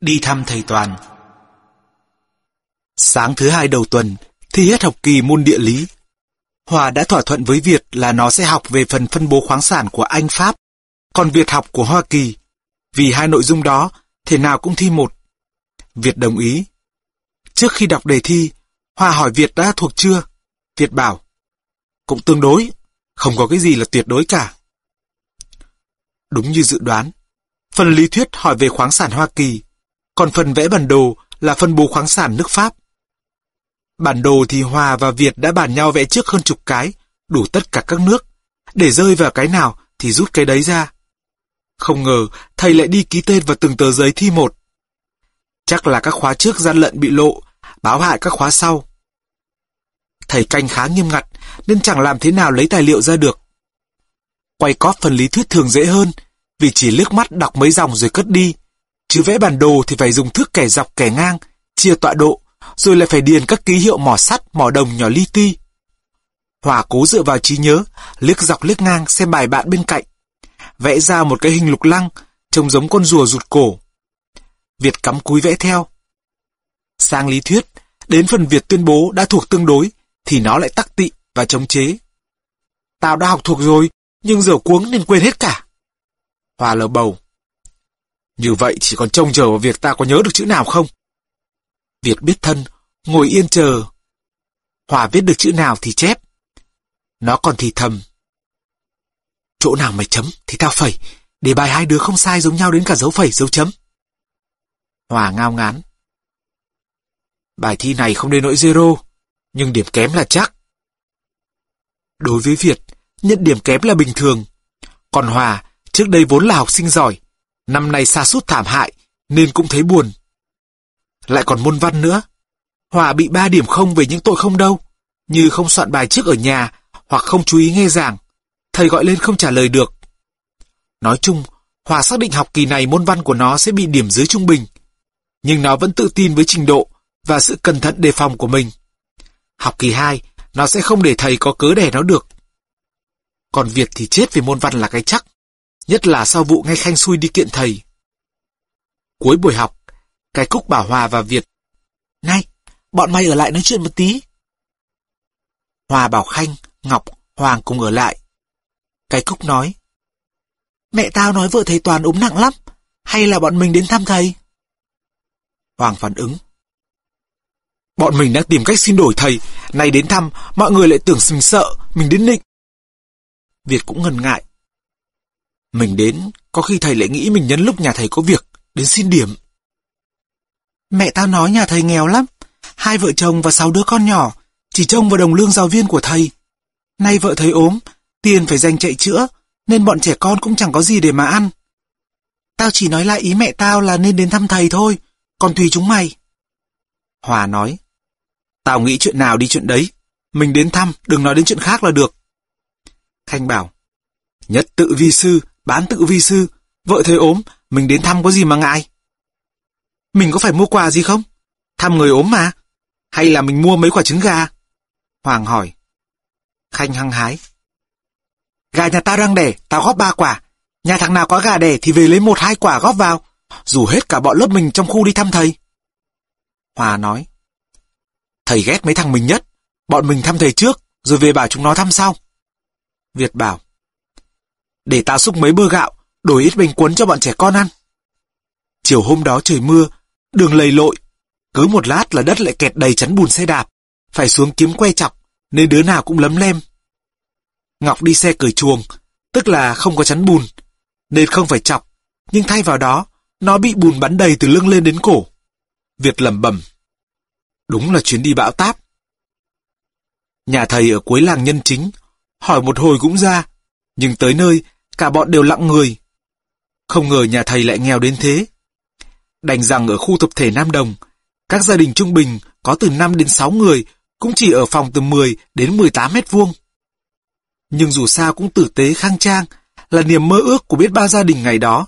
Đi thăm thầy Toàn Sáng thứ hai đầu tuần, thi hết học kỳ môn địa lý. Hòa đã thỏa thuận với Việt là nó sẽ học về phần phân bố khoáng sản của Anh Pháp, còn Việt học của Hoa Kỳ. Vì hai nội dung đó, thể nào cũng thi một. Việt đồng ý. Trước khi đọc đề thi, Hòa hỏi Việt đã thuộc chưa? Việt bảo, cũng tương đối, không có cái gì là tuyệt đối cả. Đúng như dự đoán, phần lý thuyết hỏi về khoáng sản Hoa Kỳ, còn phần vẽ bản đồ là phân bố khoáng sản nước Pháp. Bản đồ thì Hòa và Việt đã bàn nhau vẽ trước hơn chục cái, đủ tất cả các nước, để rơi vào cái nào thì rút cái đấy ra. Không ngờ thầy lại đi ký tên vào từng tờ giấy thi một. Chắc là các khóa trước gian lận bị lộ, báo hại các khóa sau. Thầy canh khá nghiêm ngặt, nên chẳng làm thế nào lấy tài liệu ra được. Quay cóp phần lý thuyết thường dễ hơn, vì chỉ liếc mắt đọc mấy dòng rồi cất đi. Chứ vẽ bản đồ thì phải dùng thước kẻ dọc kẻ ngang, chia tọa độ, rồi lại phải điền các ký hiệu mỏ sắt, mỏ đồng nhỏ li ti. Hòa cố dựa vào trí nhớ, liếc dọc liếc ngang xem bài bạn bên cạnh. Vẽ ra một cái hình lục lăng, trông giống con rùa rụt cổ. Việt cắm cúi vẽ theo. Sang lý thuyết, đến phần Việt tuyên bố đã thuộc tương đối, thì nó lại tắc tị và chống chế. Tao đã học thuộc rồi, nhưng giờ cuống nên quên hết cả. Hòa lờ bầu. Như vậy chỉ còn trông chờ vào việc ta có nhớ được chữ nào không? Việt biết thân, ngồi yên chờ. Hòa viết được chữ nào thì chép. Nó còn thì thầm. Chỗ nào mày chấm thì tao phẩy, để bài hai đứa không sai giống nhau đến cả dấu phẩy dấu chấm. Hòa ngao ngán. Bài thi này không đến nỗi zero, nhưng điểm kém là chắc. Đối với Việt, nhận điểm kém là bình thường. Còn Hòa, trước đây vốn là học sinh giỏi, năm nay xa sút thảm hại, nên cũng thấy buồn. Lại còn môn văn nữa. Hòa bị ba điểm không về những tội không đâu, như không soạn bài trước ở nhà hoặc không chú ý nghe giảng. Thầy gọi lên không trả lời được. Nói chung, Hòa xác định học kỳ này môn văn của nó sẽ bị điểm dưới trung bình. Nhưng nó vẫn tự tin với trình độ và sự cẩn thận đề phòng của mình. Học kỳ 2, nó sẽ không để thầy có cớ đẻ nó được. Còn Việt thì chết về môn văn là cái chắc. Nhất là sau vụ ngay khanh xui đi kiện thầy. Cuối buổi học, cái Cúc bảo Hòa và Việt. Này, bọn mày ở lại nói chuyện một tí. Hòa bảo Khanh, Ngọc, Hoàng cùng ở lại. Cái Cúc nói. Mẹ tao nói vợ thầy Toàn ốm nặng lắm, hay là bọn mình đến thăm thầy? Hoàng phản ứng. Bọn mình đang tìm cách xin đổi thầy, nay đến thăm, mọi người lại tưởng mình sợ, mình đến nịnh. Việt cũng ngần ngại. Mình đến, có khi thầy lại nghĩ mình nhân lúc nhà thầy có việc, đến xin điểm. Mẹ tao nói nhà thầy nghèo lắm, hai vợ chồng và sáu đứa con nhỏ, chỉ trông vào đồng lương giáo viên của thầy. Nay vợ thầy ốm, tiền phải dành chạy chữa, nên bọn trẻ con cũng chẳng có gì để mà ăn. Tao chỉ nói lại ý mẹ tao là nên đến thăm thầy thôi, còn tùy chúng mày. Hòa nói, tao nghĩ chuyện nào đi chuyện đấy, mình đến thăm, đừng nói đến chuyện khác là được. Khanh bảo, nhất tự vi sư, bán tự vi sư, vợ thầy ốm, mình đến thăm có gì mà ngại. Mình có phải mua quà gì không? Thăm người ốm mà. Hay là mình mua mấy quả trứng gà? Hoàng hỏi. Khanh hăng hái. Gà nhà tao đang đẻ, tao góp ba quả. Nhà thằng nào có gà đẻ thì về lấy một hai quả góp vào. Dù hết cả bọn lớp mình trong khu đi thăm thầy. Hòa nói. Thầy ghét mấy thằng mình nhất. Bọn mình thăm thầy trước, rồi về bảo chúng nó thăm sau. Việt bảo. Để ta xúc mấy bơ gạo, đổi ít bánh cuốn cho bọn trẻ con ăn. Chiều hôm đó trời mưa, đường lầy lội. Cứ một lát là đất lại kẹt đầy chắn bùn xe đạp. Phải xuống kiếm que chọc, nên đứa nào cũng lấm lem. Ngọc đi xe cởi chuồng, tức là không có chắn bùn, nên không phải chọc, nhưng thay vào đó, nó bị bùn bắn đầy từ lưng lên đến cổ. Việt lẩm bẩm. Đúng là chuyến đi bão táp. Nhà thầy ở cuối làng nhân chính, hỏi một hồi cũng ra, nhưng tới nơi, cả bọn đều lặng người. Không ngờ nhà thầy lại nghèo đến thế. Đành rằng ở khu tập thể Nam Đồng, các gia đình trung bình có từ 5 đến 6 người cũng chỉ ở phòng từ 10 đến 18 mét vuông. Nhưng dù sao cũng tử tế khang trang, là niềm mơ ước của biết bao gia đình ngày đó.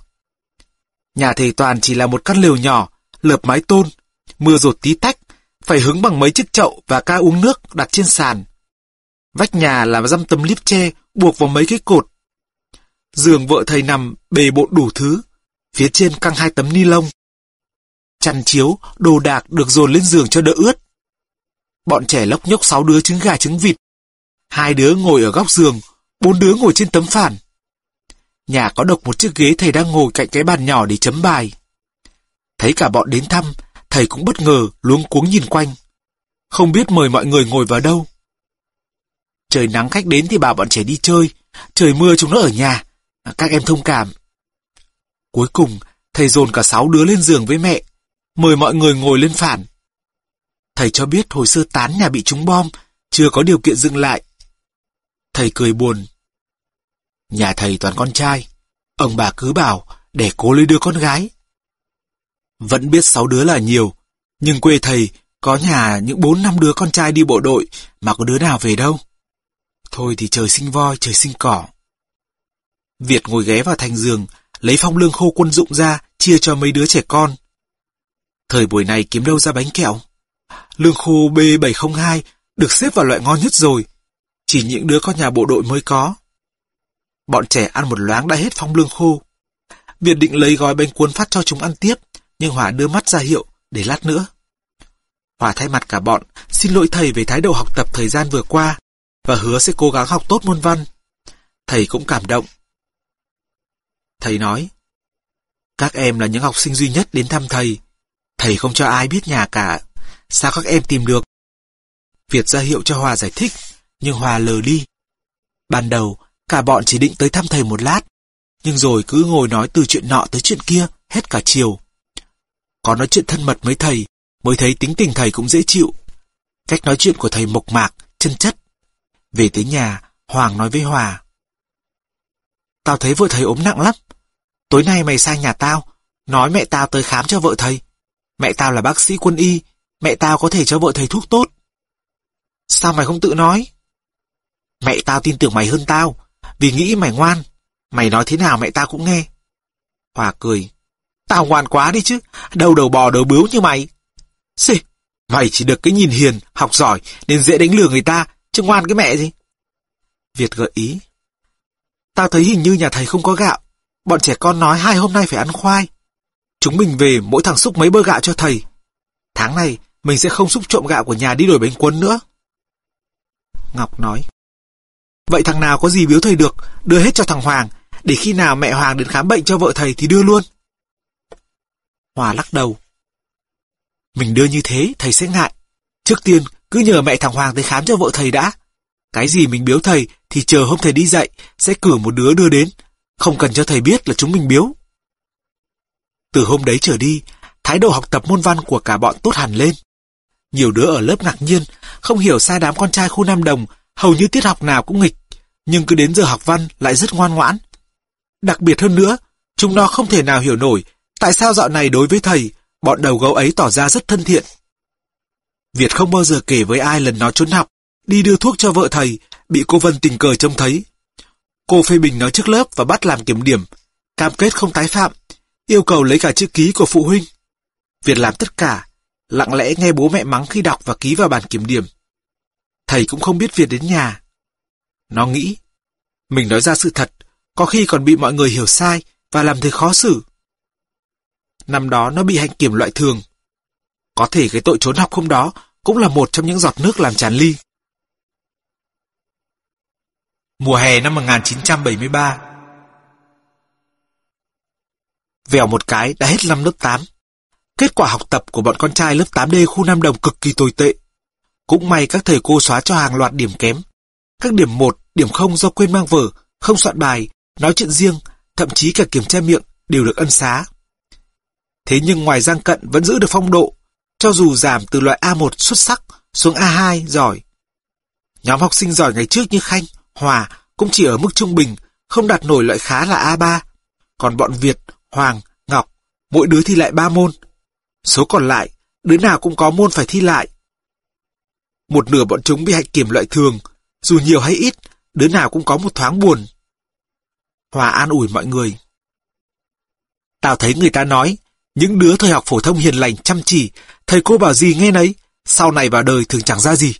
Nhà thầy Toàn chỉ là một căn lều nhỏ, lợp mái tôn, mưa rột tí tách, phải hứng bằng mấy chiếc chậu và ca uống nước đặt trên sàn. Vách nhà là dăm tấm liếp tre buộc vào mấy cái cột. Giường vợ thầy nằm bề bộn đủ thứ, phía trên căng hai tấm ni lông. chăn chiếu, đồ đạc được dồn lên giường cho đỡ ướt. Bọn trẻ lóc nhóc sáu đứa trứng gà trứng vịt. Hai đứa ngồi ở góc giường, bốn đứa ngồi trên tấm phản. Nhà có độc một chiếc ghế thầy đang ngồi cạnh cái bàn nhỏ để chấm bài. Thấy cả bọn đến thăm, thầy cũng bất ngờ, luống cuống nhìn quanh. Không biết mời mọi người ngồi vào đâu. Trời nắng khách đến thì bảo bọn trẻ đi chơi, trời mưa chúng nó ở nhà. Các em thông cảm. Cuối cùng, thầy dồn cả sáu đứa lên giường với mẹ, mời mọi người ngồi lên phản. Thầy cho biết hồi sơ tán nhà bị trúng bom, chưa có điều kiện dựng lại. Thầy cười buồn. Nhà thầy toàn con trai, ông bà cứ bảo để cố lấy đứa con gái. Vẫn biết sáu đứa là nhiều, nhưng quê thầy có nhà những bốn năm đứa con trai đi bộ đội mà có đứa nào về đâu. Thôi thì trời sinh voi, trời sinh cỏ. Việt ngồi ghé vào thành giường, lấy phong lương khô quân dụng ra, chia cho mấy đứa trẻ con. Thời buổi này kiếm đâu ra bánh kẹo? Lương khô B702 được xếp vào loại ngon nhất rồi. Chỉ những đứa con nhà bộ đội mới có. Bọn trẻ ăn một loáng đã hết phong lương khô. Việt định lấy gói bánh cuốn phát cho chúng ăn tiếp, nhưng Hòa đưa mắt ra hiệu để lát nữa. Hòa thay mặt cả bọn xin lỗi thầy về thái độ học tập thời gian vừa qua và hứa sẽ cố gắng học tốt môn văn. Thầy cũng cảm động. Thầy nói, các em là những học sinh duy nhất đến thăm thầy. Thầy không cho ai biết nhà cả. Sao các em tìm được? Việt ra hiệu cho Hòa giải thích, nhưng Hòa lờ đi. Ban đầu, cả bọn chỉ định tới thăm thầy một lát, nhưng rồi cứ ngồi nói từ chuyện nọ tới chuyện kia, hết cả chiều. Có nói chuyện thân mật với thầy, mới thấy tính tình thầy cũng dễ chịu. Cách nói chuyện của thầy mộc mạc, chân chất. Về tới nhà, Hoàng nói với Hòa. Tao thấy vợ thầy ốm nặng lắm. Tối nay mày sang nhà tao, nói mẹ tao tới khám cho vợ thầy. Mẹ tao là bác sĩ quân y, mẹ tao có thể cho vợ thầy thuốc tốt. Sao mày không tự nói? Mẹ tao tin tưởng mày hơn tao, vì nghĩ mày ngoan. Mày nói thế nào mẹ tao cũng nghe. Hòa cười. Tao ngoan quá đi chứ, đâu đầu bò đầu bướu như mày. Xì, mày chỉ được cái nhìn hiền, học giỏi, nên dễ đánh lừa người ta, chứ ngoan cái mẹ gì. Việt gợi ý. Tao thấy hình như nhà thầy không có gạo. Bọn trẻ con nói hai hôm nay phải ăn khoai. Chúng mình về mỗi thằng xúc mấy bơ gạo cho thầy. Tháng này, mình sẽ không xúc trộm gạo của nhà đi đổi bánh cuốn nữa. Ngọc nói. Vậy thằng nào có gì biếu thầy được, đưa hết cho thằng Hoàng, để khi nào mẹ Hoàng đến khám bệnh cho vợ thầy thì đưa luôn. Hòa lắc đầu. Mình đưa như thế, thầy sẽ ngại. Trước tiên, cứ nhờ mẹ thằng Hoàng tới khám cho vợ thầy đã. Cái gì mình biếu thầy thì chờ hôm thầy đi dạy, sẽ cử một đứa đưa đến. Không cần cho thầy biết là chúng mình biếu. Từ hôm đấy trở đi, thái độ học tập môn văn của cả bọn tốt hẳn lên. Nhiều đứa ở lớp ngạc nhiên, không hiểu sao đám con trai khu Nam Đồng hầu như tiết học nào cũng nghịch, nhưng cứ đến giờ học văn lại rất ngoan ngoãn. Đặc biệt hơn nữa, chúng nó không thể nào hiểu nổi tại sao dạo này đối với thầy, bọn đầu gấu ấy tỏ ra rất thân thiện. Việt không bao giờ kể với ai lần nó trốn học, đi đưa thuốc cho vợ thầy, bị cô Vân tình cờ trông thấy. Cô phê bình nó trước lớp và bắt làm kiểm điểm, cam kết không tái phạm, yêu cầu lấy cả chữ ký của phụ huynh. Việt làm tất cả, lặng lẽ nghe bố mẹ mắng khi đọc và ký vào bản kiểm điểm. Thầy cũng không biết Việt đến nhà. Nó nghĩ, mình nói ra sự thật, có khi còn bị mọi người hiểu sai và làm thầy khó xử. Năm đó nó bị hạnh kiểm loại thường. Có thể cái tội trốn học hôm đó cũng là một trong những giọt nước làm tràn ly. Mùa hè năm 1973 Vèo một cái đã hết năm lớp 8. Kết quả học tập của bọn con trai lớp 8D khu Nam Đồng cực kỳ tồi tệ. Cũng may các thầy cô xóa cho hàng loạt điểm kém. Các điểm 1, điểm 0 do quên mang vở, không soạn bài, nói chuyện riêng, thậm chí cả kiểm tra miệng đều được ân xá. Thế nhưng ngoài Giang Cận vẫn giữ được phong độ, cho dù giảm từ loại A1 xuất sắc xuống A2 giỏi. Nhóm học sinh giỏi ngày trước như Khanh, Hòa cũng chỉ ở mức trung bình, không đạt nổi loại khá là A3. Còn bọn Việt, Hoàng, Ngọc, mỗi đứa thi lại 3 môn. Số còn lại, đứa nào cũng có môn phải thi lại. Một nửa bọn chúng bị hạnh kiểm loại thường, dù nhiều hay ít, đứa nào cũng có một thoáng buồn. Hòa an ủi mọi người. Tao thấy người ta nói, những đứa thời học phổ thông hiền lành chăm chỉ, thầy cô bảo gì nghe nấy, sau này vào đời thường chẳng ra gì.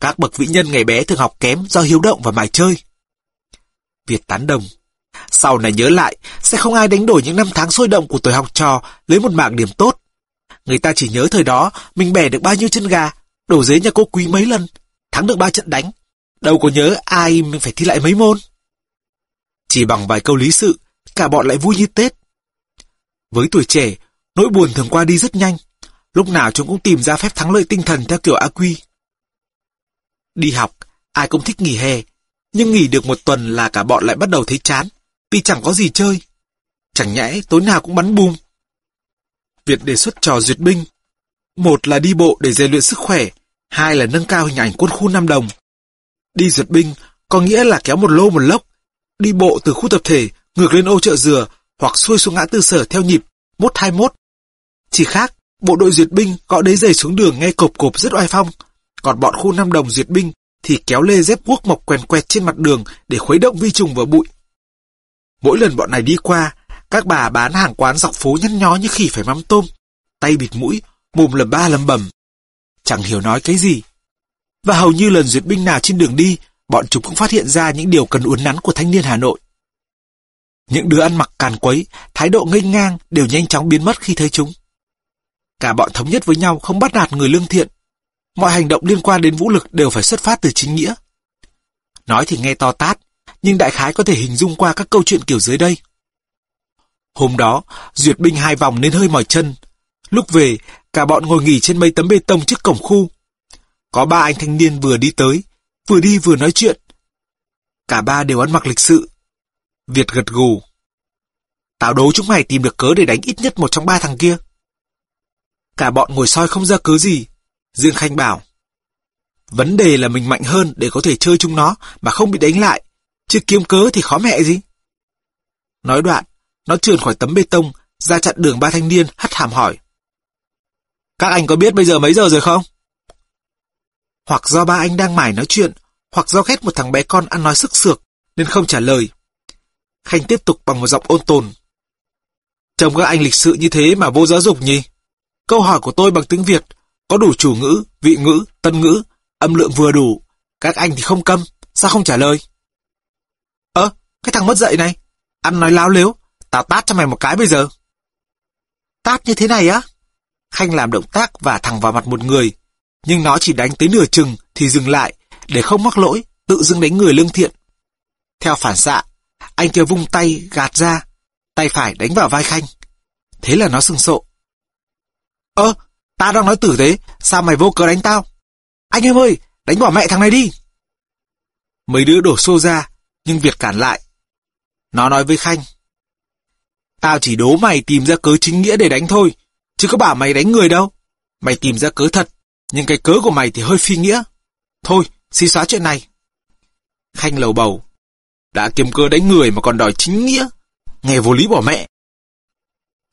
Các bậc vĩ nhân ngày bé thường học kém do hiếu động và mải chơi. Việt tán đồng. Sau này nhớ lại, sẽ không ai đánh đổi những năm tháng sôi động của tuổi học trò lấy một mạng điểm tốt. Người ta chỉ nhớ thời đó mình bẻ được bao nhiêu chân gà, đổ dế nhà cô quý mấy lần, thắng được ba trận đánh. Đâu có nhớ ai mình phải thi lại mấy môn. Chỉ bằng vài câu lý sự, cả bọn lại vui như Tết. Với tuổi trẻ, nỗi buồn thường qua đi rất nhanh. Lúc nào chúng cũng tìm ra phép thắng lợi tinh thần theo kiểu A Quy. Đi học, ai cũng thích nghỉ hè, nhưng nghỉ được một tuần là cả bọn lại bắt đầu thấy chán, vì chẳng có gì chơi. Chẳng nhẽ tối nào cũng bắn bùm. Việt đề xuất trò duyệt binh. Một là đi bộ để rèn luyện sức khỏe, hai là nâng cao hình ảnh quân khu Nam Đồng. Đi duyệt binh có nghĩa là kéo một lô một lốc, đi bộ từ khu tập thể ngược lên ô chợ dừa hoặc xuôi xuống ngã tư sở theo nhịp 121. Chỉ khác, bộ đội duyệt binh gõ đế giày xuống đường nghe cộp cộp rất oai phong, còn bọn khu Nam Đồng duyệt binh thì kéo lê dép guốc mọc quèn quẹt trên mặt đường để khuấy động vi trùng và bụi. Mỗi lần bọn này đi qua, các bà bán hàng quán dọc phố nhăn nhó như khỉ phải mắm tôm, tay bịt mũi, mồm lầm ba lầm bầm. Chẳng hiểu nói cái gì. Và hầu như lần duyệt binh nào trên đường đi, bọn chúng cũng phát hiện ra những điều cần uốn nắn của thanh niên Hà Nội. Những đứa ăn mặc càn quấy, thái độ ngây ngang đều nhanh chóng biến mất khi thấy chúng. Cả bọn thống nhất với nhau không bắt nạt người lương thiện. Mọi hành động liên quan đến vũ lực đều phải xuất phát từ chính nghĩa. Nói thì nghe to tát, nhưng đại khái có thể hình dung qua các câu chuyện kiểu dưới đây. Hôm đó, duyệt binh hai vòng nên hơi mỏi chân. Lúc về, cả bọn ngồi nghỉ trên mấy tấm bê tông trước cổng khu. Có ba anh thanh niên vừa đi tới, vừa đi vừa nói chuyện. Cả ba đều ăn mặc lịch sự. Việt gật gù. Tao đố chúng mày tìm được cớ để đánh ít nhất một trong ba thằng kia. Cả bọn ngồi soi không ra cớ gì. Dương Khanh bảo. Vấn đề là mình mạnh hơn để có thể chơi chúng nó mà không bị đánh lại. Chứ kiếm cớ thì khó mẹ gì. Nói đoạn, nó trườn khỏi tấm bê tông, ra chặn đường ba thanh niên, hắt hàm hỏi. Các anh có biết bây giờ mấy giờ rồi không? Hoặc do ba anh đang mải nói chuyện, hoặc do ghét một thằng bé con ăn nói sức sược, nên không trả lời. Khanh tiếp tục bằng một giọng ôn tồn. Trông các anh lịch sự như thế mà vô giáo dục nhỉ? Câu hỏi của tôi bằng tiếng Việt, có đủ chủ ngữ, vị ngữ, tân ngữ, âm lượng vừa đủ. Các anh thì không câm, sao không trả lời? Ơ, cái thằng mất dậy này, ăn nói láo lếu, tao tát cho mày một cái bây giờ. Tát như thế này á? Khanh làm động tác và thẳng vào mặt một người, nhưng nó chỉ đánh tới nửa chừng thì dừng lại, để không mắc lỗi, tự dưng đánh người lương thiện. Theo phản xạ, anh kia vung tay gạt ra, tay phải đánh vào vai Khanh. Thế là nó sừng sộ. Ơ, ta đang nói tử tế, sao mày vô cớ đánh tao? Anh em ơi, đánh bỏ mẹ thằng này đi. Mấy đứa đổ xô ra, nhưng Việt cản lại. Nó nói với Khanh. Tao chỉ đố mày tìm ra cớ chính nghĩa để đánh thôi, chứ có bảo mày đánh người đâu. Mày tìm ra cớ thật, nhưng cái cớ của mày thì hơi phi nghĩa. Thôi, xin xóa chuyện này. Khanh lầu bầu. Đã kiếm cớ đánh người mà còn đòi chính nghĩa. Nghe vô lý bỏ mẹ.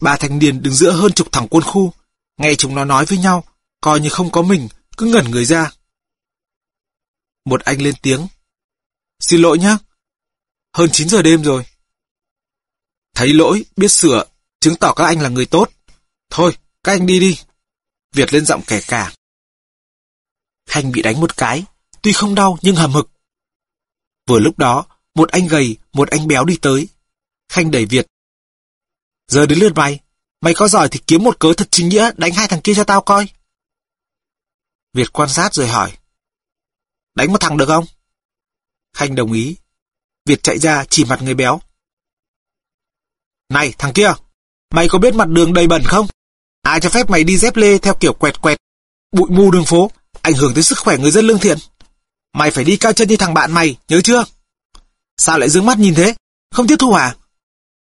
Ba thanh niên đứng giữa hơn chục thằng quân khu. Nghe chúng nó nói với nhau, coi như không có mình, cứ ngẩn người ra. Một anh lên tiếng. Xin lỗi nhá. Hơn 9 giờ đêm rồi. Thấy lỗi, biết sửa, chứng tỏ các anh là người tốt. Thôi, các anh đi đi. Việt lên giọng kẻ cả. Khanh bị đánh một cái, tuy không đau nhưng hầm hực. Vừa lúc đó, một anh gầy, một anh béo đi tới. Khanh đẩy Việt. Giờ đến lượt mày, mày có giỏi thì kiếm một cớ thật chính nghĩa đánh hai thằng kia cho tao coi. Việt quan sát rồi hỏi. Đánh một thằng được không? Khanh đồng ý. Việt chạy ra chỉ mặt người béo. Này thằng kia, mày có biết mặt đường đầy bẩn không? Ai cho phép mày đi dép lê theo kiểu quẹt quẹt, bụi mù đường phố, ảnh hưởng tới sức khỏe người dân lương thiện. Mày phải đi cao chân như thằng bạn mày, nhớ chưa? Sao lại dương mắt nhìn thế? Không tiếp thu à?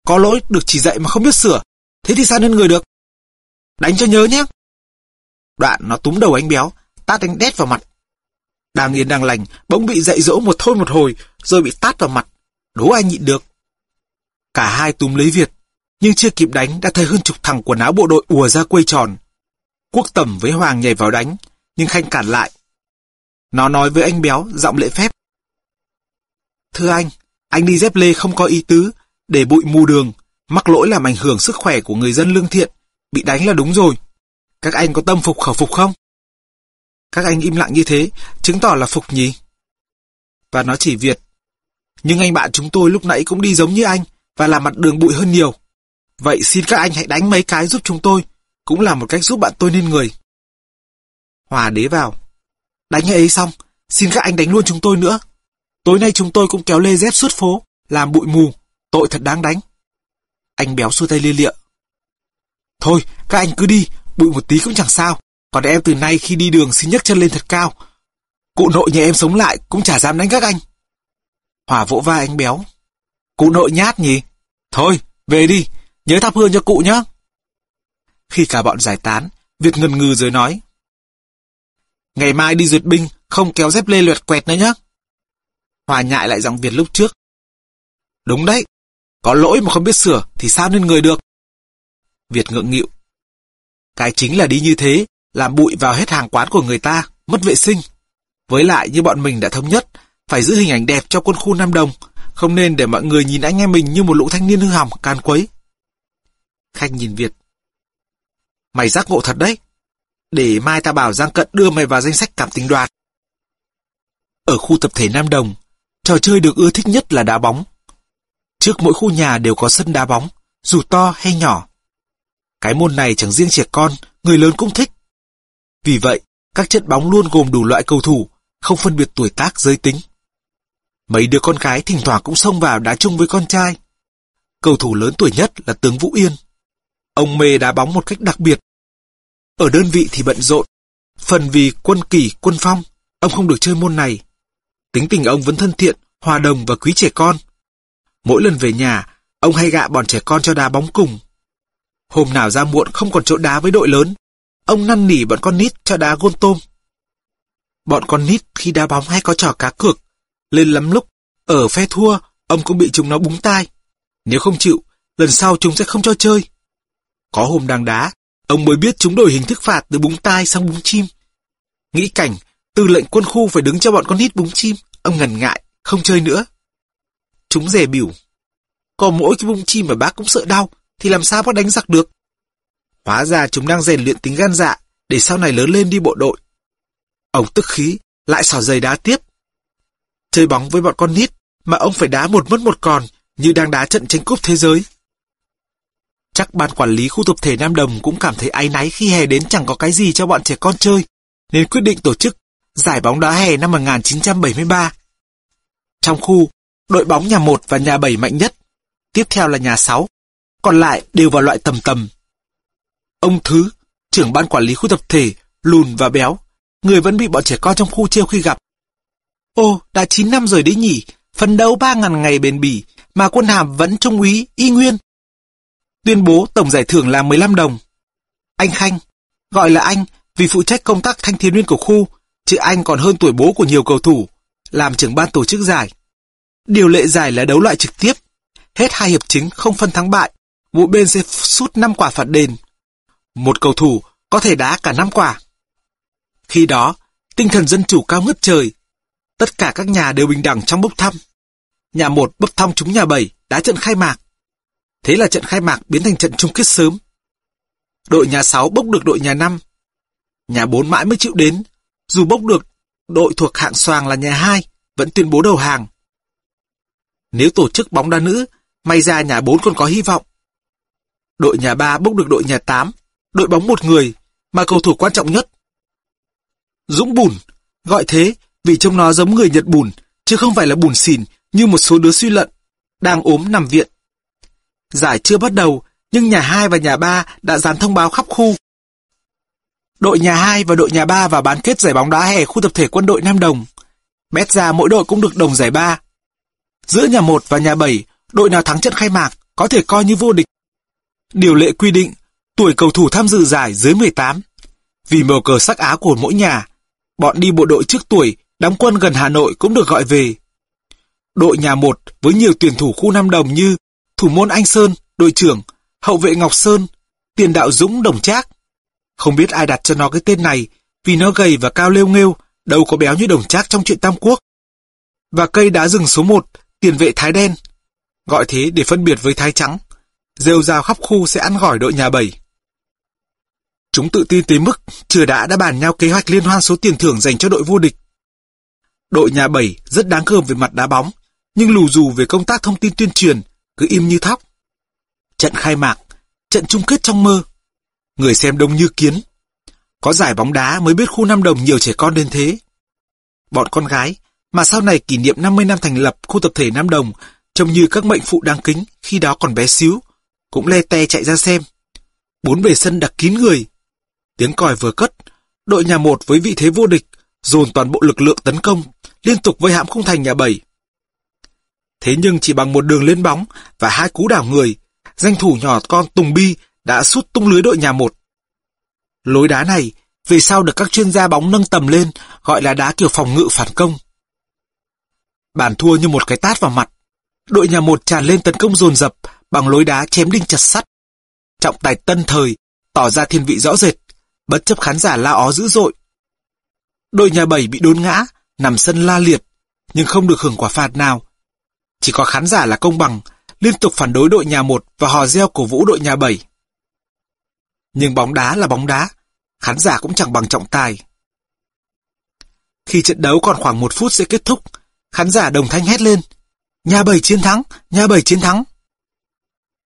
Có lỗi được chỉ dạy mà không biết sửa, thế thì sao nên người được? Đánh cho nhớ nhé. Đoạn nó túm đầu anh béo, tát đánh đét vào mặt. Đang yên đang lành, bỗng bị dạy dỗ một thôi một hồi, rồi bị tát vào mặt. Đố ai nhịn được. Cả hai túm lấy Việt, nhưng chưa kịp đánh đã thấy hơn chục thằng quần áo bộ đội ùa ra quây tròn. Quốc tẩm với Hoàng nhảy vào đánh, nhưng Khanh cản lại. Nó nói với anh béo, giọng lễ phép. Thưa anh, anh đi dép lê không có ý tứ, để bụi mù đường, mắc lỗi làm ảnh hưởng sức khỏe của người dân lương thiện, bị đánh là đúng rồi. Các anh có tâm phục khẩu phục không? Các anh im lặng như thế, chứng tỏ là phục nhỉ? Và nó chỉ Việt. Nhưng anh bạn chúng tôi lúc nãy cũng đi giống như anh, và làm mặt đường bụi hơn nhiều. Vậy xin các anh hãy đánh mấy cái giúp chúng tôi, cũng là một cách giúp bạn tôi nên người. Hòa đế vào. Đánh ấy xong, xin các anh đánh luôn chúng tôi nữa. Tối nay chúng tôi cũng kéo lê dép suốt phố, làm bụi mù, tội thật đáng đánh. Anh béo xua tay lia lịa. Thôi, các anh cứ đi, bụi một tí cũng chẳng sao. Còn em từ nay khi đi đường xin nhấc chân lên thật cao. Cụ nội nhà em sống lại cũng chả dám đánh các anh. Hòa vỗ vai anh béo. Cụ nội nhát nhỉ? Thôi, về đi, nhớ thắp hương cho cụ nhé. Khi cả bọn giải tán, Việt ngần ngừ rồi nói. Ngày mai đi duyệt binh, không kéo dép lê luyệt quẹt nữa nhé. Hòa nhại lại giọng Việt lúc trước. Đúng đấy, có lỗi mà không biết sửa thì sao nên người được. Việt ngượng nghịu. Cái chính là đi như thế, làm bụi vào hết hàng quán của người ta, mất vệ sinh. Với lại như bọn mình đã thống nhất, phải giữ hình ảnh đẹp cho quân khu Nam Đồng, không nên để mọi người nhìn anh em mình như một lũ thanh niên hư hỏng, can quấy. Khanh nhìn Việt. Mày giác ngộ thật đấy. Để mai ta bảo Giang Cận đưa mày vào danh sách cảm tình đoạt. Ở khu tập thể Nam Đồng, trò chơi được ưa thích nhất là đá bóng. Trước mỗi khu nhà đều có sân đá bóng, dù to hay nhỏ. Cái môn này chẳng riêng trẻ con, người lớn cũng thích. Vì vậy, các trận bóng luôn gồm đủ loại cầu thủ, không phân biệt tuổi tác giới tính. Mấy đứa con gái thỉnh thoảng cũng xông vào đá chung với con trai. Cầu thủ lớn tuổi nhất là tướng Vũ Yên. Ông mê đá bóng một cách đặc biệt. Ở đơn vị thì bận rộn. Phần vì quân kỷ, quân phong, ông không được chơi môn này. Tính tình ông vẫn thân thiện, hòa đồng và quý trẻ con. Mỗi lần về nhà, ông hay gạ bọn trẻ con cho đá bóng cùng. Hôm nào ra muộn không còn chỗ đá với đội lớn, ông năn nỉ bọn con nít cho đá gôn tôm. Bọn con nít khi đá bóng hay có trò cá cược, lên lắm lúc, ở phe thua, ông cũng bị chúng nó búng tai. Nếu không chịu, lần sau chúng sẽ không cho chơi. Có hôm đang đá, ông mới biết chúng đổi hình thức phạt từ búng tai sang búng chim. Nghĩ cảnh, tư lệnh quân khu phải đứng cho bọn con nít búng chim, ông ngần ngại, không chơi nữa. Chúng rẻ biểu. Có mỗi cái bông chim mà bác cũng sợ đau, thì làm sao bác đánh giặc được? Hóa ra chúng đang rèn luyện tính gan dạ, để sau này lớn lên đi bộ đội. Ông tức khí, lại xỏ giày đá tiếp. Chơi bóng với bọn con nít, mà ông phải đá một mất một còn, như đang đá trận tranh cúp thế giới. Chắc ban quản lý khu tập thể Nam Đồng cũng cảm thấy áy náy khi hè đến chẳng có cái gì cho bọn trẻ con chơi, nên quyết định tổ chức giải bóng đá hè năm 1973. Trong khu, đội bóng nhà 1 và nhà 7 mạnh nhất, tiếp theo là nhà 6, còn lại đều vào loại tầm tầm. Ông Thứ, trưởng ban quản lý khu tập thể, lùn và béo, người vẫn bị bọn trẻ con trong khu trêu khi gặp. Ô, đã 9 năm rồi đấy nhỉ, phấn đấu 3.000 ngày bền bỉ, mà quân hàm vẫn trung úy, y nguyên. Tuyên bố tổng giải thưởng là 15 đồng. Anh Khanh, gọi là anh vì phụ trách công tác thanh thiếu niên của khu, chứ anh còn hơn tuổi bố của nhiều cầu thủ, làm trưởng ban tổ chức giải. Điều lệ giải là đấu loại trực tiếp. Hết hai hiệp chính không phân thắng bại, mỗi bên sẽ sút 5 quả phạt đền. Một cầu thủ có thể đá cả 5 quả. Khi đó, tinh thần dân chủ cao ngất trời. Tất cả các nhà đều bình đẳng trong bốc thăm. Nhà một bốc thăm chúng nhà bảy đá trận khai mạc. Thế là trận khai mạc biến thành trận chung kết sớm. Đội nhà 6 bốc được đội nhà 5. Nhà 4 mãi mới chịu đến, dù bốc được đội thuộc hạng xoàng là nhà 2, vẫn tuyên bố đầu hàng. Nếu tổ chức bóng đá nữ, may ra nhà 4 còn có hy vọng. Đội nhà 3 bốc được đội nhà 8, đội bóng một người, mà cầu thủ quan trọng nhất. Dũng Bùn, gọi thế vì trông nó giống người Nhật Bùn, chứ không phải là bùn xỉn như một số đứa suy lận, đang ốm nằm viện. Giải chưa bắt đầu, nhưng nhà 2 và nhà 3 đã dán thông báo khắp khu. Đội nhà 2 và đội nhà 3 vào bán kết giải bóng đá hè khu tập thể quân đội Nam Đồng. Bét ra mỗi đội cũng được đồng giải 3. Giữa nhà 1 và nhà 7, đội nào thắng trận khai mạc có thể coi như vô địch. Điều lệ quy định, tuổi cầu thủ tham dự giải dưới 18. Vì màu cờ sắc áo của mỗi nhà, bọn đi bộ đội trước tuổi đóng quân gần Hà Nội cũng được gọi về. Đội nhà 1 với nhiều tuyển thủ khu Nam Đồng như thủ môn Anh Sơn, đội trưởng, hậu vệ Ngọc Sơn, tiền đạo Dũng Đồng Trác. Không biết ai đặt cho nó cái tên này vì nó gầy và cao lêu nghêu, đâu có béo như Đồng Trác trong chuyện Tam Quốc. Và cây đá rừng số 1, tiền vệ Thái Đen. Gọi thế để phân biệt với Thái Trắng. Rêu rào khắp khu sẽ ăn gỏi đội nhà bảy Chúng tự tin tới mức chưa đã đã bàn nhau kế hoạch liên hoan số tiền thưởng dành cho đội vô địch. Đội nhà bảy rất đáng gờm về mặt đá bóng, nhưng lù dù về công tác thông tin tuyên truyền, cứ im như thóc. Trận khai mạc, trận chung kết trong mơ. Người xem đông như kiến. Có giải bóng đá mới biết khu Nam Đồng nhiều trẻ con đến thế. Bọn con gái, mà sau này kỷ niệm 50 năm thành lập khu tập thể Nam Đồng, trông như các mệnh phụ đáng kính khi đó còn bé xíu, cũng le te chạy ra xem. Bốn bề sân đặc kín người. Tiếng còi vừa cất, đội nhà một với vị thế vô địch, dồn toàn bộ lực lượng tấn công, liên tục vây hãm khung thành nhà bảy. Thế nhưng chỉ bằng một đường lên bóng và hai cú đảo người, danh thủ nhỏ con Tùng Bi đã sút tung lưới đội nhà một. Lối đá này về sau được các chuyên gia bóng nâng tầm lên gọi là đá kiểu phòng ngự phản công. Bàn thua như một cái tát vào mặt. Đội nhà một tràn lên tấn công dồn dập bằng lối đá chém đinh chặt sắt. Trọng tài tân thời tỏ ra thiên vị rõ rệt, bất chấp khán giả la ó dữ dội. Đội nhà bảy bị đốn ngã, nằm sân la liệt, nhưng không được hưởng quả phạt nào. Chỉ có khán giả là công bằng, liên tục phản đối đội nhà một và hò reo cổ vũ đội nhà bảy. Nhưng bóng đá là bóng đá, khán giả cũng chẳng bằng trọng tài. Khi trận đấu còn khoảng một phút sẽ kết thúc, khán giả đồng thanh hét lên. Nhà bảy chiến thắng, nhà bảy chiến thắng.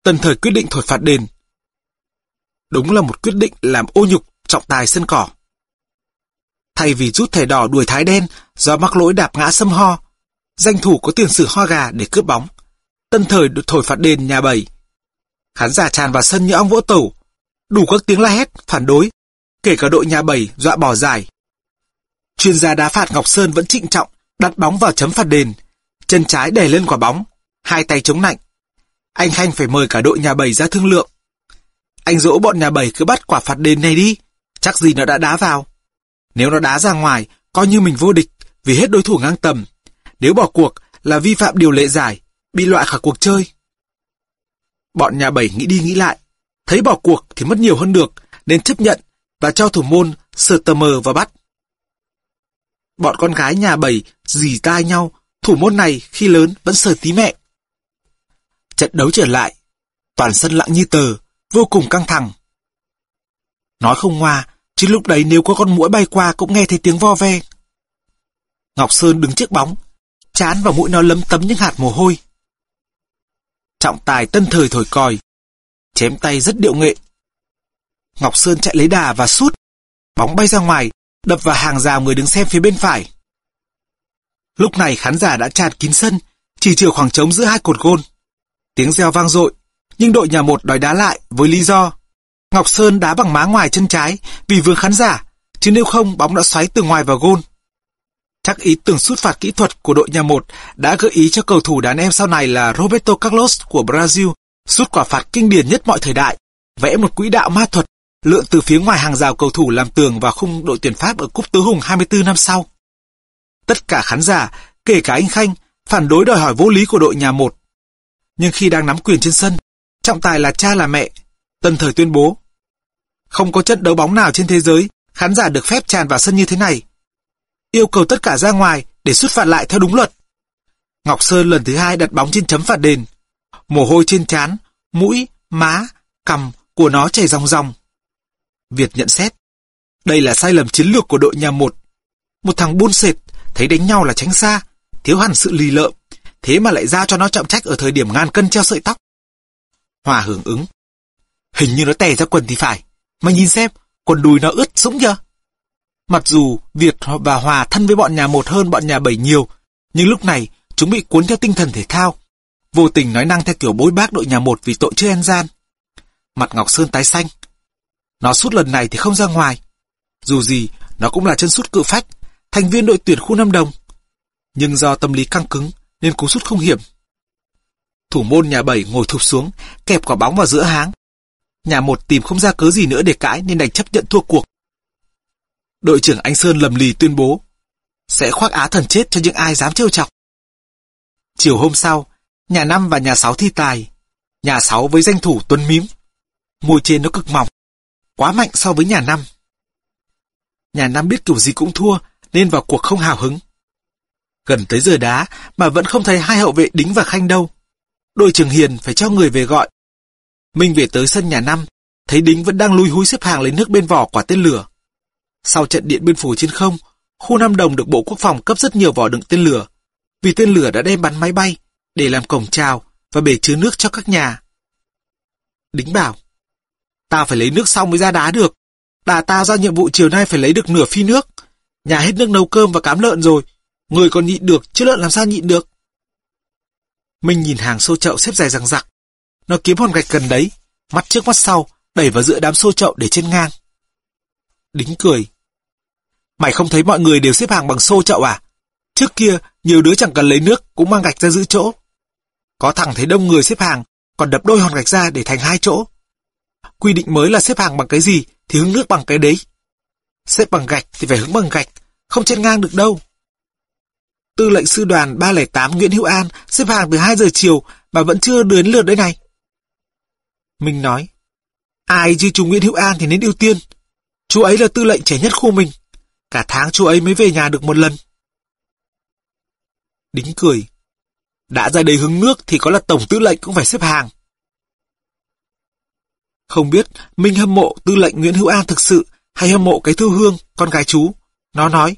Tần thời quyết định thổi phạt đền. Đúng là một quyết định làm ô nhục trọng tài sân cỏ. Thay vì rút thẻ đỏ đuổi thái đen do mắc lỗi đạp ngã sâm ho, danh thủ có tiền sử ho gà để cướp bóng. Tân thời được thổi phạt đền nhà bảy. Khán giả tràn vào sân như ong vỗ tẩu, đủ các tiếng la hét, phản đối, kể cả đội nhà bảy dọa bỏ giải. Chuyên gia đá phạt Ngọc Sơn vẫn trịnh trọng, đặt bóng vào chấm phạt đền, chân trái đè lên quả bóng, hai tay chống nạnh Anh Khanh phải mời cả đội nhà bảy ra thương lượng. Anh dỗ bọn nhà bảy cứ bắt quả phạt đền này đi, chắc gì nó đã đá vào. Nếu nó đá ra ngoài, coi như mình vô địch, vì hết đối thủ ngang tầm. Nếu bỏ cuộc là vi phạm điều lệ giải, bị loại khỏi cuộc chơi. Bọn nhà bảy nghĩ đi nghĩ lại, thấy bỏ cuộc thì mất nhiều hơn được, nên chấp nhận và cho thủ môn sờ tờ mờ và bắt. Bọn con gái nhà bảy dì tai nhau, thủ môn này khi lớn vẫn sờ tí mẹ. Trận đấu trở lại, toàn sân lặng như tờ, vô cùng căng thẳng. Nói không ngoa, chứ lúc đấy nếu có con muỗi bay qua cũng nghe thấy tiếng vo ve. Ngọc Sơn đứng trước bóng, chán và mũi nó lấm tấm những hạt mồ hôi. Trọng tài tân thời thổi còi, chém tay rất điệu nghệ. Ngọc Sơn chạy lấy đà và sút, bóng bay ra ngoài, đập vào hàng rào người đứng xem phía bên phải. Lúc này khán giả đã tràn kín sân, chỉ trừ khoảng trống giữa hai cột gôn. Tiếng reo vang dội, nhưng đội nhà một đòi đá lại với lý do Ngọc Sơn đá bằng má ngoài chân trái vì vướng khán giả, chứ nếu không bóng đã xoáy từ ngoài vào gôn. Chắc ý tưởng sút phạt kỹ thuật của đội nhà một đã gợi ý cho cầu thủ đàn em sau này là Roberto Carlos của Brazil sút quả phạt kinh điển nhất mọi thời đại, vẽ một quỹ đạo ma thuật, lượn từ phía ngoài hàng rào cầu thủ làm tường vào khung đội tuyển Pháp ở cúp tứ hùng 24 năm sau. Tất cả khán giả, kể cả anh Khanh, phản đối đòi hỏi vô lý của đội nhà một. Nhưng khi đang nắm quyền trên sân, trọng tài là cha là mẹ, tân thời tuyên bố. Không có trận đấu bóng nào trên thế giới, khán giả được phép tràn vào sân như thế này. Yêu cầu tất cả ra ngoài để xuất phạt lại theo đúng luật. Ngọc Sơn lần thứ hai đặt bóng trên chấm phạt đền. Mồ hôi trên trán, mũi, má, cằm của nó chảy ròng ròng. Việt nhận xét. Đây là sai lầm chiến lược của đội nhà một. Một thằng buôn sệt, thấy đánh nhau là tránh xa, thiếu hẳn sự lì lợm, thế mà lại ra cho nó trọng trách ở thời điểm ngàn cân treo sợi tóc. Hòa hưởng ứng. Hình như nó tè ra quần thì phải. Mà nhìn xem, quần đùi nó ướt sũng chưa? Mặc dù Việt và Hòa thân với bọn nhà một hơn bọn nhà bảy nhiều, nhưng lúc này chúng bị cuốn theo tinh thần thể thao, vô tình nói năng theo kiểu bối bác đội nhà một vì tội chưa ăn gian. Mặt Ngọc Sơn tái xanh. Nó sút lần này thì không ra ngoài. Dù gì, nó cũng là chân sút cự phách, thành viên đội tuyển khu Nam Đồng. Nhưng do tâm lý căng cứng nên cú sút không hiểm. Thủ môn nhà bảy ngồi thụp xuống, kẹp quả bóng vào giữa háng. Nhà một tìm không ra cớ gì nữa để cãi nên đành chấp nhận thua cuộc. Đội trưởng Anh Sơn lầm lì tuyên bố sẽ khoác á thần chết cho những ai dám trêu chọc. Chiều hôm sau, nhà năm và nhà sáu thi tài. Nhà sáu với danh thủ Tuấn Mím. Môi trên nó cực mỏng, quá mạnh so với nhà năm. Nhà năm biết kiểu gì cũng thua nên vào cuộc không hào hứng. Gần tới giờ đá mà vẫn không thấy hai hậu vệ đính và khanh đâu. Đội trưởng Hiền phải cho người về gọi. Minh về tới sân nhà năm, thấy đính vẫn đang lùi húi xếp hàng lấy nước bên vỏ quả tên lửa. Sau trận điện biên phủ trên không, khu Nam Đồng được Bộ Quốc phòng cấp rất nhiều vỏ đựng tên lửa, vì tên lửa đã đem bắn máy bay để làm cổng chào và bể chứa nước cho các nhà. Đính bảo, Ta phải lấy nước xong mới ra đá được. Đà ta ra nhiệm vụ chiều nay phải lấy được nửa phi nước. Nhà hết nước nấu cơm và cám lợn rồi. Người còn nhịn được, chứ lợn làm sao nhịn được. Minh nhìn hàng xô chậu xếp dài răng rặc. Nó kiếm hòn gạch gần đấy, mắt trước mắt sau, đẩy vào giữa đám xô chậu để trên ngang. Đính cười. Mày không thấy mọi người đều xếp hàng bằng xô chậu à? Trước kia, nhiều đứa chẳng cần lấy nước cũng mang gạch ra giữ chỗ. Có thằng thấy đông người xếp hàng, còn đập đôi hòn gạch ra để thành hai chỗ. Quy định mới là xếp hàng bằng cái gì thì hứng nước bằng cái đấy. Xếp bằng gạch thì phải hứng bằng gạch, không trên ngang được đâu. Tư lệnh sư đoàn 308 Nguyễn Hữu An xếp hàng từ 2 giờ chiều mà vẫn chưa đến lượt đây này. Minh nói, ai chứ chú Nguyễn Hữu An thì nên ưu tiên. Chú ấy là tư lệnh trẻ nhất khu mình. Cả tháng chú ấy mới về nhà được một lần. Đính cười. Đã ra đây hứng nước thì có là tổng tư lệnh cũng phải xếp hàng. Không biết Minh hâm mộ tư lệnh Nguyễn Hữu An thực sự hay hâm mộ cái thư hương, con gái chú. Nó nói.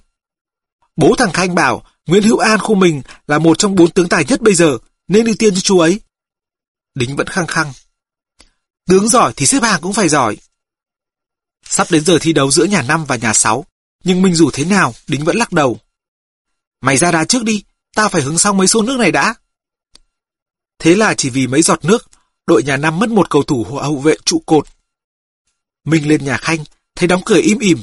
Bố thằng Khanh bảo Nguyễn Hữu An khu mình là một trong bốn tướng tài nhất bây giờ, nên ưu tiên cho chú ấy. Đính vẫn khăng khăng. Tướng giỏi thì xếp hàng cũng phải giỏi. Sắp đến giờ thi đấu giữa nhà 5 và nhà 6, nhưng mình dù thế nào, Đính vẫn lắc đầu. Mày ra đá trước đi, tao phải hứng xong mấy xô nước này đã. Thế là chỉ vì mấy giọt nước, đội nhà 5 mất một cầu thủ hậu vệ trụ cột. mình lên nhà Khanh, thấy đóng cửa im ỉm.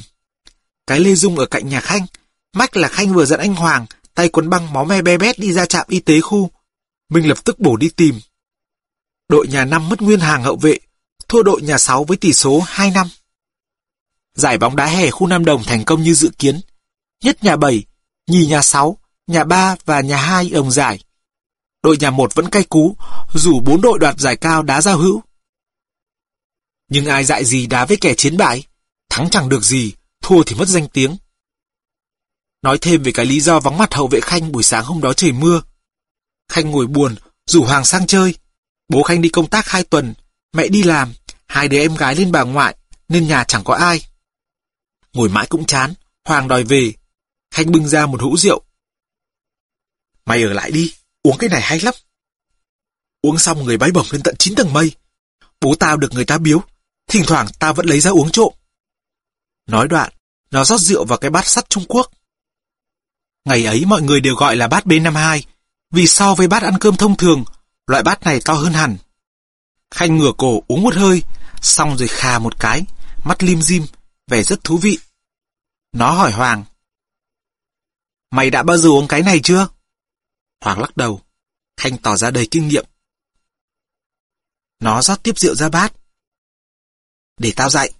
Cái Lê Dung ở cạnh nhà Khanh, mách là Khanh vừa dẫn anh Hoàng, tay quấn băng máu me be bét đi ra trạm y tế khu. Mình lập tức bổ đi tìm. Đội nhà 5 mất nguyên hàng hậu vệ, thua đội nhà 6 với tỷ số 2 năm. Giải bóng đá hè khu Nam Đồng thành công như dự kiến. Nhất nhà 7, nhì nhà 6, nhà 3 và nhà 2 đồng giải. Đội nhà 1 vẫn cay cú, dù bốn đội đoạt giải cao đá giao hữu. Nhưng ai dại gì đá với kẻ chiến bại? Thắng chẳng được gì, thua thì mất danh tiếng. Nói thêm về cái lý do vắng mặt hậu vệ Khanh buổi sáng hôm đó trời mưa. Khanh ngồi buồn, rủ Hoàng sang chơi. Bố Khanh đi công tác hai tuần, mẹ đi làm, hai đứa em gái lên bà ngoại, nên nhà chẳng có ai. Ngồi mãi cũng chán, Hoàng đòi về. Khanh bưng ra một hũ rượu. Mày ở lại đi, uống cái này hay lắm. Uống xong người bay bổng lên tận 9 tầng mây. Bố tao được người ta biếu, thỉnh thoảng tao vẫn lấy ra uống trộm. Nói đoạn, nó rót rượu vào cái bát sắt Trung Quốc. Ngày ấy mọi người đều gọi là bát B52, vì so với bát ăn cơm thông thường, loại bát này to hơn hẳn. Khanh ngửa cổ uống một hơi, xong rồi khà một cái, mắt lim dim, vẻ rất thú vị. Nó hỏi Hoàng. Mày đã bao giờ uống cái này chưa? Hoàng lắc đầu. Khanh tỏ ra đầy kinh nghiệm. Nó rót tiếp rượu ra bát. Để tao dạy.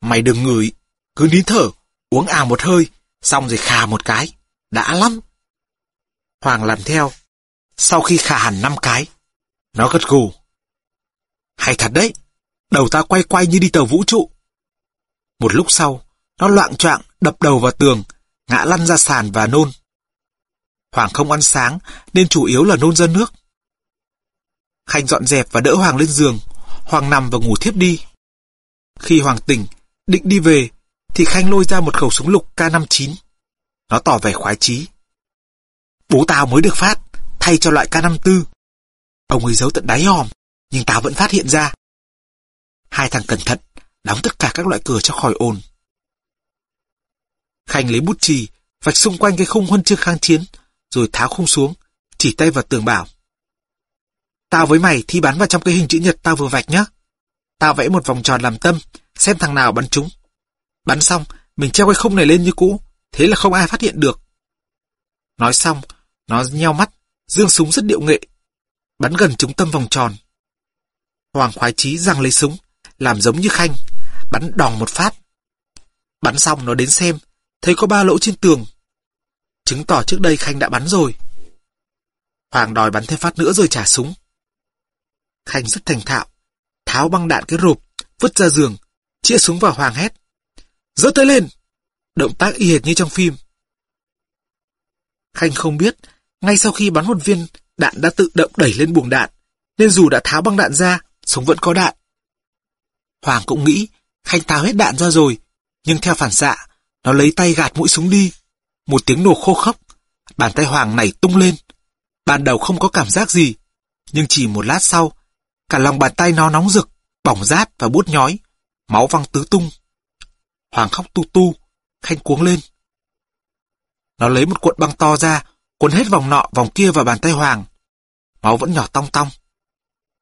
Mày đừng ngửi, cứ nín thở, uống ào một hơi, xong rồi khà một cái. Đã lắm. Hoàng làm theo. Sau khi khà hẳn năm cái, nó gật gù. Hay thật đấy, đầu ta quay quay như đi tàu vũ trụ. Một lúc sau, nó loạn choạng đập đầu vào tường, ngã lăn ra sàn và nôn. Hoàng không ăn sáng, nên chủ yếu là nôn ra nước. Khanh dọn dẹp và đỡ Hoàng lên giường, Hoàng nằm và ngủ thiếp đi. Khi Hoàng tỉnh, định đi về, thì Khanh lôi ra một khẩu súng lục K59. Nó tỏ vẻ khoái chí. Bố tao mới được phát, thay cho loại K54. Ông ấy giấu tận đáy hòm, nhưng tao vẫn phát hiện ra. Hai thằng cẩn thận, đóng tất cả các loại cửa cho khỏi ồn. Khanh lấy bút chì, vạch xung quanh cái khung huân chương kháng chiến, rồi tháo khung xuống, chỉ tay vào tường bảo. Tao với mày thi bắn vào trong cái hình chữ nhật tao vừa vạch nhá. Tao vẽ một vòng tròn làm tâm, xem thằng nào bắn trúng. Bắn xong, mình treo cái khung này lên như cũ, thế là không ai phát hiện được. Nói xong, nó nheo mắt, dương súng rất điệu nghệ, bắn gần trúng tâm vòng tròn. Hoàng khoái chí giằng lấy súng, làm giống như khanh, bắn đòn một phát. Bắn xong nó đến xem, thấy có ba lỗ trên tường. Chứng tỏ trước đây khanh đã bắn rồi. Hoàng đòi bắn thêm phát nữa rồi trả súng. Khanh rất thành thạo, tháo băng đạn cái rộp, vứt ra giường, chĩa súng vào Hoàng hét. Dỡ tay lên! Động tác y hệt như trong phim. Khanh không biết, ngay sau khi bắn một viên, đạn đã tự động đẩy lên buồng đạn, nên dù đã tháo băng đạn ra, súng vẫn có đạn. Hoàng cũng nghĩ, Khanh tháo hết đạn ra rồi, nhưng theo phản xạ, nó lấy tay gạt mũi súng đi. Một tiếng nổ khô khốc, bàn tay Hoàng nảy tung lên. Ban đầu không có cảm giác gì, nhưng chỉ một lát sau, cả lòng bàn tay nó nóng rực, bỏng rát và bút nhói, Máu văng tứ tung. Hoàng khóc tu tu, Khanh cuống lên. Nó lấy một cuộn băng to ra, cuốn hết vòng nọ vòng kia vào bàn tay Hoàng. Máu vẫn nhỏ tong tong.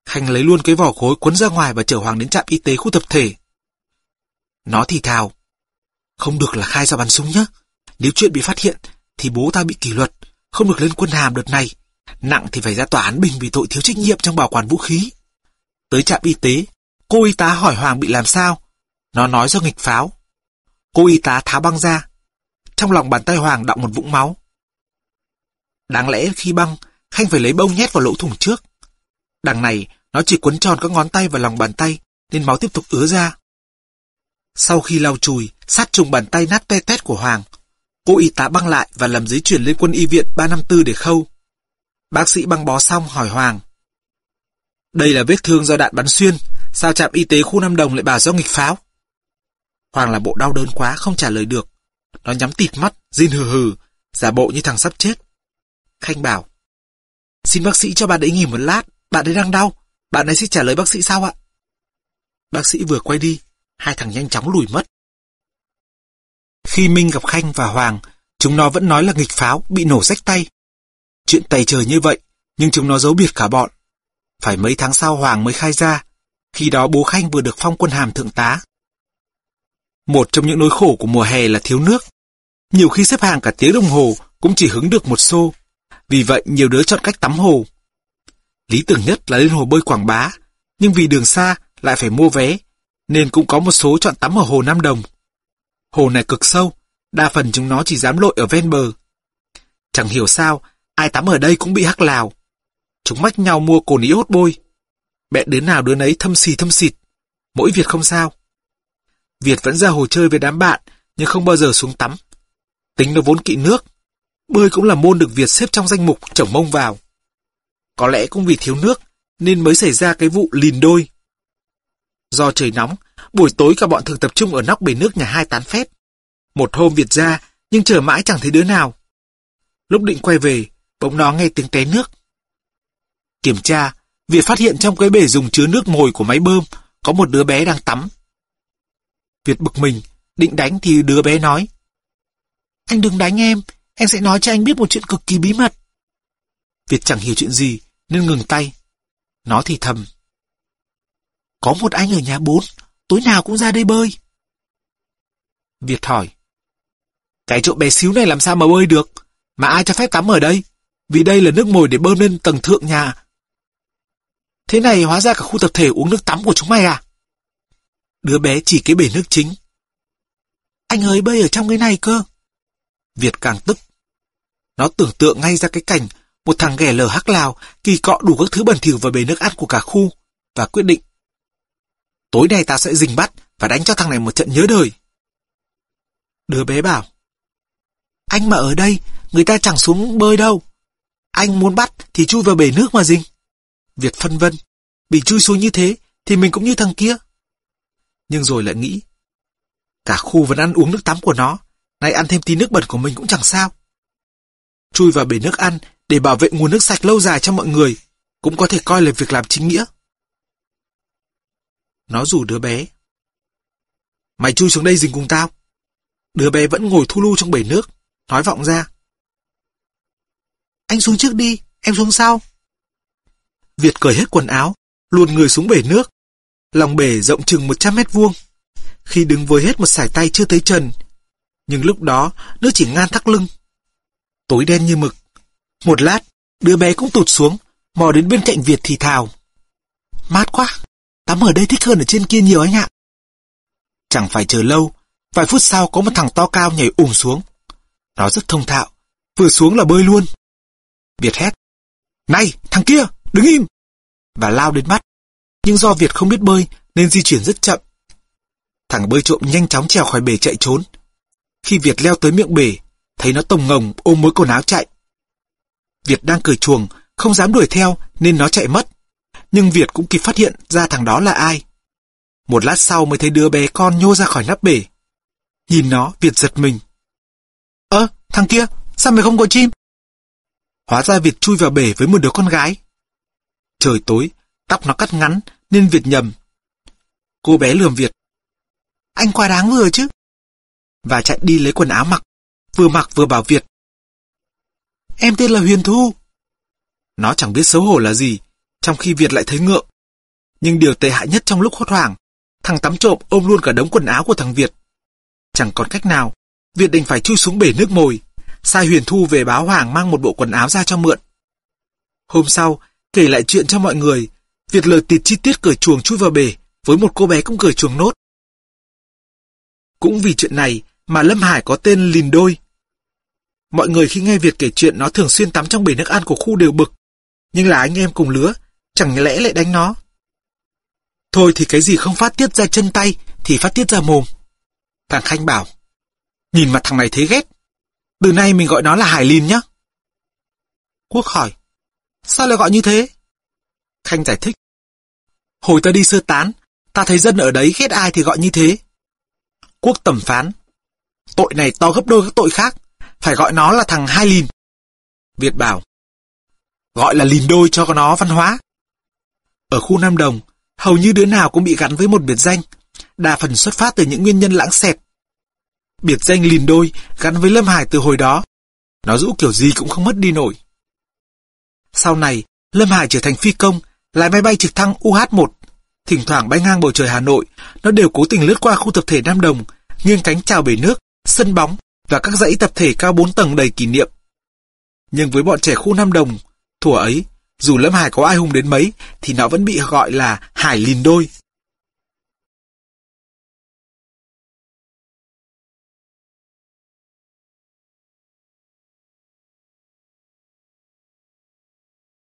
Khanh lấy luôn cái vỏ gối cuốn ra ngoài và chở Hoàng đến trạm y tế khu tập thể. Nó thì thào. Không được là khai ra bắn súng nhé. Nếu chuyện bị phát hiện, thì bố ta bị kỷ luật, không được lên quân hàm đợt này. Nặng thì phải ra tòa án bình vì tội thiếu trách nhiệm trong bảo quản vũ khí. Tới trạm y tế, cô y tá hỏi Hoàng bị làm sao. Nó nói do nghịch pháo. Cô y tá tháo băng ra. Trong lòng bàn tay Hoàng đọng một vũng máu. Đáng lẽ khi băng, Khanh phải lấy bông nhét vào lỗ thủng trước. Đằng này, nó chỉ quấn tròn các ngón tay vào lòng bàn tay, nên máu tiếp tục ứa ra. Sau khi lau chùi, sát trùng bàn tay nát te tét của Hoàng, cô y tá băng lại và làm giấy chuyển lên quân y viện 354 để khâu. Bác sĩ băng bó xong hỏi Hoàng. Đây là vết thương do đạn bắn xuyên, sao trạm y tế khu Nam Đồng lại bảo do nghịch pháo? Hoàng là bộ đau đớn quá, không trả lời được. Nó nhắm tịt mắt, rên hừ hừ, giả bộ như thằng sắp chết. Khanh bảo. Xin bác sĩ cho bạn ấy nghỉ một lát, bạn ấy đang đau, bạn ấy sẽ trả lời bác sĩ sao ạ? Bác sĩ vừa quay đi, hai thằng nhanh chóng lùi mất. Khi Minh gặp Khanh và Hoàng, chúng nó vẫn nói là nghịch pháo, bị nổ rách tay. Chuyện tày trời như vậy, nhưng chúng nó giấu biệt cả bọn. Phải mấy tháng sau Hoàng mới khai ra, khi đó bố Khanh vừa được phong quân hàm thượng tá. Một trong những nỗi khổ của mùa hè là thiếu nước. Nhiều khi xếp hàng cả tiếng đồng hồ cũng chỉ hứng được một xô. Vì vậy nhiều đứa chọn cách tắm hồ. Lý tưởng nhất là lên hồ bơi Quảng Bá, nhưng vì đường xa lại phải mua vé, nên cũng có một số chọn tắm ở hồ Nam Đồng. Hồ này cực sâu, đa phần chúng nó chỉ dám lội ở ven bờ. Chẳng hiểu sao, ai tắm ở đây cũng bị hắc lào. Chúng mách nhau mua cồn ý hốt bôi. Mẹ đứa nào đứa nấy thâm xì thâm xịt. Mỗi việc không sao. Việt vẫn ra hồ chơi với đám bạn, nhưng không bao giờ xuống tắm. Tính nó vốn kỵ nước. Bơi cũng là môn được Việt xếp trong danh mục chổng mông vào. Có lẽ cũng vì thiếu nước, nên mới xảy ra cái vụ lìn đôi. Do trời nóng, buổi tối cả bọn thường tập trung ở nóc bể nước nhà hai tán phép. Một hôm Việt ra, nhưng chờ mãi chẳng thấy đứa nào. Lúc định quay về, bỗng nó nghe tiếng té nước. Kiểm tra, Việt phát hiện trong cái bể dùng chứa nước mồi của máy bơm có một đứa bé đang tắm. Việt bực mình, định đánh thì đứa bé nói. Anh đừng đánh em, em sẽ nói cho anh biết một chuyện cực kỳ bí mật. Việt chẳng hiểu chuyện gì, nên ngừng tay. Nó thì thầm. Có một anh ở nhà bốn, tối nào cũng ra đây bơi. Việt hỏi. Cái chỗ bé xíu này làm sao mà bơi được? Mà ai cho phép tắm ở đây? Vì đây là nước mồi để bơm lên tầng thượng nhà. Thế này hóa ra cả khu tập thể uống nước tắm của chúng mày à? Đứa bé chỉ cái bể nước chính. Anh ơi bơi ở trong cái này cơ. Việt càng tức. Nó tưởng tượng ngay ra cái cảnh một thằng ghẻ lờ hắc lào kỳ cọ đủ các thứ bẩn thỉu vào bể nước ăn của cả khu và quyết định. Tối nay ta sẽ rình bắt và đánh cho thằng này một trận nhớ đời. Đứa bé bảo. Anh mà ở đây, người ta chẳng xuống bơi đâu. Anh muốn bắt thì chui vào bể nước mà rình. Việt phân vân. Bị chui xuống như thế thì mình cũng như thằng kia. Nhưng rồi lại nghĩ. Cả khu vẫn ăn uống nước tắm của nó. Nay ăn thêm tí nước bẩn của mình cũng chẳng sao. Chui vào bể nước ăn để bảo vệ nguồn nước sạch lâu dài cho mọi người cũng có thể coi là việc làm chính nghĩa. Nó rủ đứa bé. Mày chui xuống đây dình cùng tao. Đứa bé vẫn ngồi thu lu trong bể nước, nói vọng ra. Anh xuống trước đi, em xuống sau. Việt cởi hết quần áo, luồn người xuống bể nước. Lòng bể rộng chừng 100 mét vuông. Khi đứng với hết một sải tay chưa tới trần, nhưng lúc đó nước chỉ ngang thắt lưng. Tối đen như mực. Một lát, đứa bé cũng tụt xuống, mò đến bên cạnh Việt thì thào. Mát quá, tắm ở đây thích hơn ở trên kia nhiều anh ạ. Chẳng phải chờ lâu, vài phút sau có một thằng to cao nhảy ùm xuống. Nó rất thông thạo, vừa xuống là bơi luôn. Việt hét. Này, thằng kia, đứng im! Và lao đến mắt. Nhưng do Việt không biết bơi nên di chuyển rất chậm. Thằng bơi trộm nhanh chóng trèo khỏi bể chạy trốn. Khi Việt leo tới miệng bể, thấy nó tồng ngồng ôm mối quần áo chạy. Việt đang cười chuồng, không dám đuổi theo nên nó chạy mất. Nhưng Việt cũng kịp phát hiện ra thằng đó là ai. Một lát sau mới thấy đứa bé con nhô ra khỏi nắp bể. Nhìn nó, Việt giật mình. Ơ, thằng kia, sao mày không có chim? Hóa ra Việt chui vào bể với một đứa con gái. Trời tối, tóc nó cắt ngắn nên Việt nhầm. Cô bé lườm Việt. anh quá đáng vừa chứ. Và chạy đi lấy quần áo mặc, vừa mặc vừa bảo Việt. Em tên là Huyền Thu. Nó chẳng biết xấu hổ là gì, trong khi Việt lại thấy ngượng. Nhưng điều tệ hại nhất trong lúc hốt hoảng, thằng tắm trộm ôm luôn cả đống quần áo của thằng Việt. Chẳng còn cách nào, Việt định phải chui xuống bể nước mồi, sai Huyền Thu về báo Hoàng mang một bộ quần áo ra cho mượn. Hôm sau, kể lại chuyện cho mọi người, Việt lờ tịt chi tiết cởi chuồng chui vào bể, với một cô bé cũng cởi chuồng nốt. Cũng vì chuyện này mà Lâm Hải có tên Lìn Đôi. Mọi người khi nghe Việt kể chuyện nó thường xuyên tắm trong bể nước ăn của khu đều bực. Nhưng là anh em cùng lứa, chẳng lẽ lại đánh nó. Thôi thì cái gì không phát tiết ra chân tay thì phát tiết ra mồm. Thằng Khanh bảo, nhìn mặt thằng này thấy ghét. Từ nay mình gọi nó là Hải Lìn nhé. Quốc hỏi, sao lại gọi như thế? Khanh giải thích, hồi ta đi sơ tán, ta thấy dân ở đấy ghét ai thì gọi như thế. Quốc tẩm phán, tội này to gấp đôi các tội khác, phải gọi nó là thằng Hai Lìn. Việt bảo, gọi là lìn đôi cho nó văn hóa. Ở khu Nam Đồng, hầu như đứa nào cũng bị gắn với một biệt danh, đa phần xuất phát từ những nguyên nhân lãng xẹt. Biệt danh lìn đôi gắn với Lâm Hải từ hồi đó. Nó rũ kiểu gì cũng không mất đi nổi. Sau này, Lâm Hải trở thành phi công, lái máy bay trực thăng UH-1. Thỉnh thoảng bay ngang bầu trời Hà Nội, nó đều cố tình lướt qua khu tập thể Nam Đồng, nghiêng cánh chào bể nước, sân bóng và các dãy tập thể cao 4 tầng đầy kỷ niệm. Nhưng với bọn trẻ khu Nam Đồng, thủa ấy, dù Lâm Hải có ai hùng đến mấy, thì nó vẫn bị gọi là Hải Lìn Đôi.